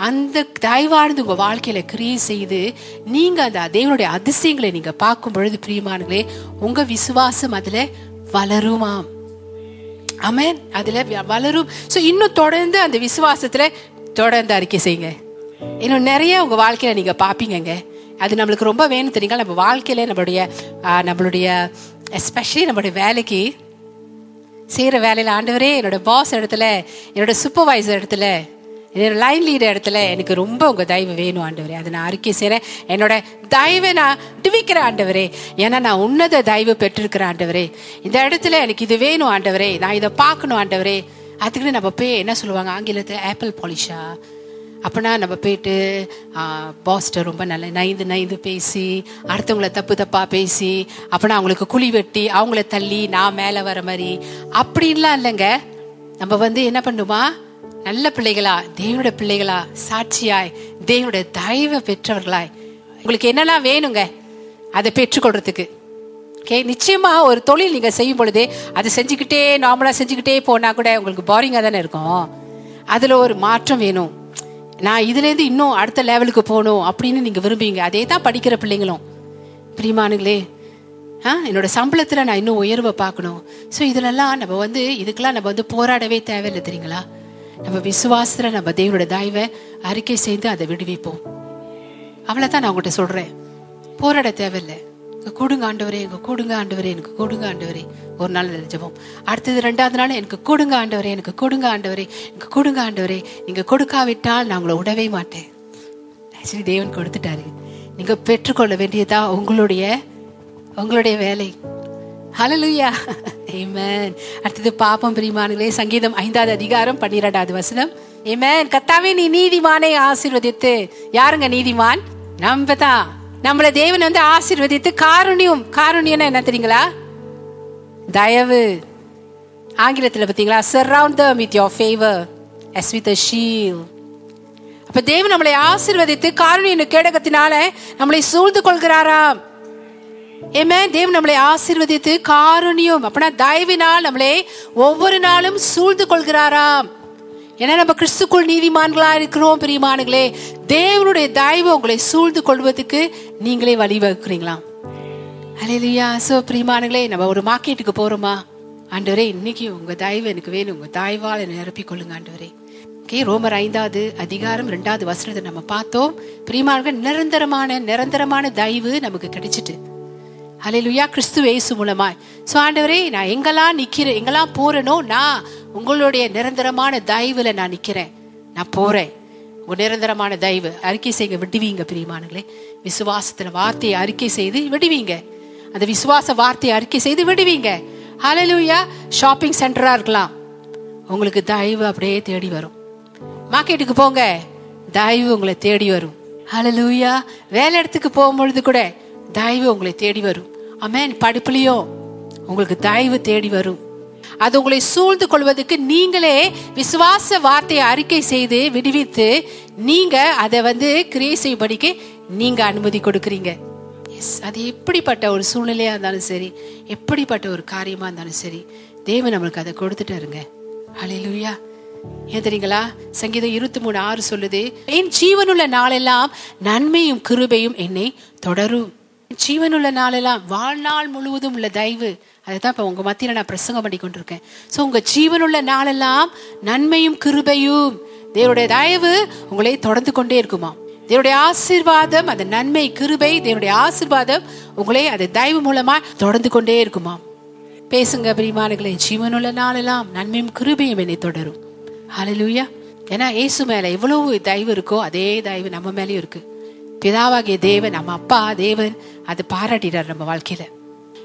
அந்த தயவானது உங்கள் வாழ்க்கையில் கிரியை செய்து நீங்கள் அந்த தேவனுடைய அதிசயங்களை நீங்கள் பார்க்கும் பொழுது பிரியமானுங்களே உங்கள் விசுவாசம் அதில் வளருமாம். அமேன் அதுல வளரும். ஸோ இன்னும் தொடர்ந்து அந்த விசுவாசத்துல தொடர்ந்து அறிக்கை செய்யுங்க. இன்னும் நிறைய உங்க வாழ்க்கையில நீங்க பாப்பீங்கங்க. அது நம்மளுக்கு ரொம்ப வேணும் தெரியுங்களா? நம்ம வாழ்க்கையில நம்மளுடைய நம்மளுடைய எஸ்பெஷலி நம்மளுடைய வேலைக்கு செய்யற வேலையில ஆண்டவரே என்னோட பாஸ் இடத்துல என்னோட சூப்பர்வைசர் இடத்துல என்னோட லைன் லீடர் இடத்துல எனக்கு ரொம்ப உங்க தயவு வேணும் ஆண்டவரே. அதை நான் அறிக்கை செய்கிறேன் என்னோட தயவை நான் டிவிக்கிறேன் ஆண்டவரே. ஏன்னா நான் உன்னத தயவு பெற்றிருக்கிறேன் ஆண்டவரே. இந்த இடத்துல எனக்கு இது வேணும் ஆண்டவரே. நான் இதை பார்க்கணும் ஆண்டவரே. அதுக்குன்னு நம்ம போய் என்ன சொல்லுவாங்க? ஆங்கிலத்தில் ஆப்பிள் பாலிஷா அப்பனா நம்ம போயிட்டு பாஸ்ட்டை ரொம்ப நல்ல நைந்து நைந்து பேசி அடுத்தவங்களை தப்பு தப்பாக பேசி அப்பனா அவங்களுக்கு குழி வெட்டி அவங்கள தள்ளி நான் மேலே வர மாதிரி. அப்படின்லாம் இல்லைங்க. நம்ம வந்து என்ன பண்ணுமா? நல்ல பிள்ளைகளா தேவனுடைய பிள்ளைகளா சாட்சியாய் தேவனுடைய தயவை பெற்றவர்களாய். உங்களுக்கு என்னெல்லாம் வேணுங்க? அதை பெற்றுக்கொள்றதுக்கு. ஓகே நிச்சயமா ஒரு தொழில் நீங்க செய்யும் பொழுது அதை செஞ்சுக்கிட்டே நார்மலா செஞ்சுக்கிட்டே போனா கூட உங்களுக்கு போரிங்கா தானே இருக்கும். அதுல ஒரு மாற்றம் வேணும். நான் இதுல இருந்து இன்னும் அடுத்த லெவலுக்கு போகணும் அப்படின்னு நீங்க விரும்புவீங்க. அதே தான் படிக்கிற பிள்ளைங்களும். பிரியமானுங்களே ஆ என்னோட சம்பளத்துல நான் இன்னும் உயர்வை பார்க்கணும். ஸோ இதுலலாம் நம்ம வந்து இதுக்கெல்லாம் நம்ம வந்து போராடவே தேவையில்லை தெரியுங்களா? நம்ம விசுவாசத்துல நம்ம தேவனோட தயவை அறிக்கை செய்து அதை விடுவிப்போம். அவ்வளவுதான் நான் உங்கள்கிட்ட சொல்றேன். போராட தேவையில்லை. எனக்கு கொடுங்க ஆண்டவரே எனக்கு கொடுங்க ஆண்டவரே எனக்கு கொடுங்க ஆண்டவரே. ஒரு நாள் ஜெபம் அடுத்தது ரெண்டாவது நாள் எனக்கு கொடுங்க ஆண்டவரே எனக்கு கொடுங்க ஆண்டவரே எனக்கு கொடுங்க ஆண்டவரே. நீங்க கொடுக்காவிட்டால் நான் உங்களை விடவே மாட்டேன். ஆக்சுவலி தேவன் கொடுத்துட்டாரு. நீங்க பெற்றுக்கொள்ள வேண்டியதா உங்களுடைய உங்களுடைய வேலை. ஹலலுயா ஏமேன் [LAUGHS] அடுத்தது பாப்பம் பிரிமானங்களே சங்கீதம் ஐந்தாவது அதிகாரம் பன்னிரெண்டாவது வசனம். ஏமேன் கத்தாவே நீ நீதிமானை ஆசீர்வதித்து. யாருங்க நீதிமான்? நம்ம தான் நம்மள தேவன் வந்து ஆசீர்வதித்து காருண்யம். காருண்யம்னா என்ன தெரியுங்களா? தயவு. ஆங்கிலத்தில் பார்த்தீங்களா? Surround them with your favour as with shield அப்ப தேவன் நம்மளை ஆசீர்வதித்து காருண்ய கேடகத்தினால நம்மளை சூழ்ந்து கொள்கிறாராம். ஏமே தேவன் நம்மளை ஆசீர்வதித்து காரணியம் அப்படின்னா தயவினால் நம்மளை ஒவ்வொரு நாளும் சூழ்ந்து கொள்கிறாராம். ஏன்னா நம்ம கிறிஸ்துக்குள் நீதிமான்களா இருக்கிறோம் பிரியமானுங்களே தேவனுடைய தயவு உங்களை சூழ்ந்து கொள்வதற்கு நீங்களே வழிவகுக்கிறீங்களாம் அலையிலையா சோ பிரியமானுங்களே நம்ம ஒரு மார்க்கெட்டுக்கு போறோமா? ஆண்டவரே இன்னைக்கு உங்க தயவு எனக்கு வேணும். உங்க தாய்வால் என்னை நிரப்பிக் கொள்ளுங்க ஆண்டவரே. ஓகே ரோமர் ஐந்தாவது அதிகாரம் ரெண்டாவது வசனத்தை நம்ம பார்த்தோம். பிரியமானங்கள் நிரந்தரமான நிரந்தரமான தயவு நமக்கு கிடைச்சிட்டு. அலையிலுயா கிறிஸ்து இயேசு மூலமாய். ஸோ ஆண்டவரே நான் எங்கெல்லாம் நிற்கிறேன் எங்கெல்லாம் போறேனோ நான் உங்களுடைய நிரந்தரமான தயவுல நான் நிற்கிறேன் நான் போறேன். உங்க நிரந்தரமான தயவு. அறிக்கை செய்ய விடுவீங்க பிரியமானங்களே விசுவாசத்துல வார்த்தையை அறிக்கை செய்து விடுவீங்க. அந்த விசுவாச வார்த்தையை அறிக்கை செய்து விடுவீங்க. ஹalleluya ஷாப்பிங் சென்டரா இருக்கலாம். உங்களுக்கு தயவு அப்படியே தேடி வரும். மார்க்கெட்டுக்கு போங்க. தயவு உங்களை தேடி வரும். ஹalleluya வேலை இடத்துக்கு போகும்பொழுது கூட தயவு உங்களை தேடி வரும். அமேன் படிப்புலையோ உங்களுக்கு தயவு தேடி வரும். அது உங்களை சூழ்ந்து கொள்வதற்கு நீங்களே விசுவாச வார்த்தையை அறிக்கை செய்து விடுவித்து நீங்க அதை வந்து கிரியை செய்யும்படிக்கு நீங்க அனுமதி கொடுக்குறீங்க. எஸ் அது எப்படிப்பட்ட ஒரு சூழ்நிலையா இருந்தாலும் சரி எப்படிப்பட்ட ஒரு காரியமா இருந்தாலும் சரி தேவன் நம்மளுக்கு அதை கொடுத்துட்டாருங்க. ஹalleluya ஏன் தெரியுங்களா? சங்கீதம் இருபத்தி மூணு ஆறு சொல்லுது என் ஜீவனுள்ள நாளெல்லாம் நன்மையும் கிருபையும் என்னை தொடரும். ஜீவனுள்ள நாளெல்லாம் வாழ்நாள் முழுவதும் உள்ள தயவு. அதுதான் இப்ப உங்க மத்தியில நான் பிரசங்கம் பண்ணி கொண்டிருக்கேன். ஸோ உங்க ஜீவனுள்ள நாளெல்லாம் நன்மையும் கிருபையும் தேவனுடைய தயவு உங்களை தொடர்ந்து கொண்டே இருக்குமா தேவனுடைய ஆசீர்வாதம் அந்த நன்மை கிருபை தேவனுடைய ஆசீர்வாதம் உங்களை அது தயவு மூலமா தொடர்ந்து கொண்டே இருக்குமா பேசுங்க பிரிமானங்களே ஜீவனுள்ள நாளெல்லாம் நன்மையும் கிருபையும் என்னை தொடரும். ஹலலூயா ஏன்னா இயேசு மேல எவ்வளவு தயவு இருக்கோ அதே தயவு நம்ம மேலேயும் இருக்கு. பிதாவாகிய தேவன் நம்ம அப்பா தேவன் அது பாராட்டிடார் நம்ம வாழ்க்கையில.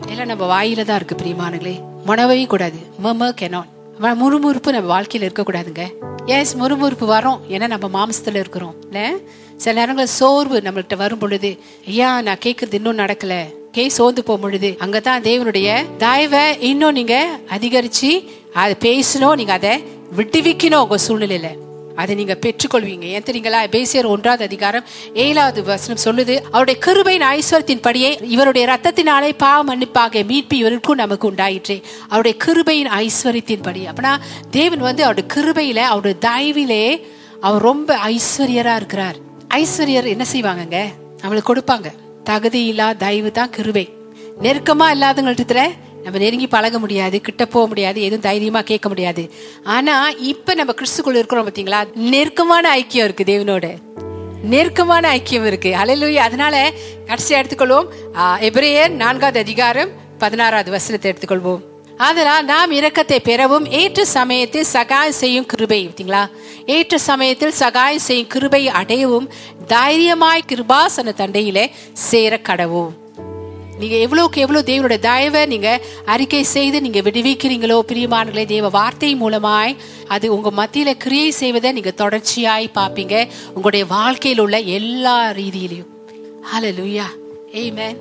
எல்லாம் நம்ம வாயில தான் இருக்கு பிரியமானங்களே மனவையும் கூடாது. மம கெனான். முறுமுறுப்பு நம்ம வாழ்க்கையில இருக்க கூடாதுங்க எஸ் முறுமுறுப்பு வரும். ஏன்னா நம்ம மாம்சத்துல இருக்கிறோம். இல்லை? சில நேரங்கள் சோர்வு நம்மள்கிட்ட வரும் பொழுது ஐயா நான் கேட்கறது இன்னும் நடக்கல. கே சோர்ந்து போகும் பொழுது அங்கதான் தேவனுடைய தயவை இன்னும் நீங்க அதிகரிச்சு அதை பேசணும் நீங்க அதை விட்டுவிக்கணும் உங்க சூழ்நிலையில. அதை நீங்க பெற்றுக்கொள்வீங்க. ஏன் தெரியுங்களா? பேசியர் ஒன்றாவது அதிகாரம் ஏழாவது வசனம் சொல்லுது அவருடைய கிருபையின் ஐஸ்வரத்தின் படியே இவருடைய ரத்தத்தினாலே பாவ மன்னிப்பாக மீட்பு இவருக்கும் நமக்கு உண்டாயிற்றே. அவருடைய கிருபையின் ஐஸ்வர்யத்தின் படி அப்படின்னா தேவன் வந்து அவருடைய கிருபையில அவருடைய தயவிலே அவர் ரொம்ப ஐஸ்வர்யரா இருக்கிறார். ஐஸ்வர்யர் என்ன செய்வாங்கங்க? அவளுக்கு கொடுப்பாங்க. தகுதி இல்லா தயவு தான் கிருபை. நெருக்கமா இல்லாதவங்கள்ட்ட நம்ம நெருங்கி பழக முடியாது கிட்ட போக முடியாது எதுவும் தைரியமா கேட்க முடியாது. ஆனா இப்ப நம்ம கிறிஸ்துக்குள்ள இருக்கிறோம் பாத்தீங்களா? நெருக்கமான ஐக்கியம் இருக்கு தேவனோட. நெருக்கமான ஐக்கியம் இருக்கு. அலையிலுயி அதனால கடைசியா எடுத்துக்கொள்வோம். எபிரேயர் நான்காவது அதிகாரம் பதினாறாவது வசனத்தை எடுத்துக்கொள்வோம். அதனால் நாம் இரக்கத்தை பெறவும் ஏற்ற சமயத்தில் சகாயம் செய்யும் கிருபை பார்த்தீங்களா ஏற்ற சமயத்தில் சகாயம் செய்யும் கிருபை அடையவும் தைரியமாய் கிருபாசன தண்டையிலே சேர கடவும் நீங்க எவ்வளவுக்கு எவ்வளவு தேவனுடைய தயவை நீங்க அறிக்கை செய்து நீங்க விடுவிக்கிறீங்களோ பிரியமானங்களே தேவ வார்த்தை மூலமாய் அது உங்க மத்தியில கிரியை செய்வதை நீங்க தொடர்ச்சியாய் பாப்பீங்க உங்களுடைய வாழ்க்கையில் உள்ள எல்லா ரீதியிலையும். ஏய் மே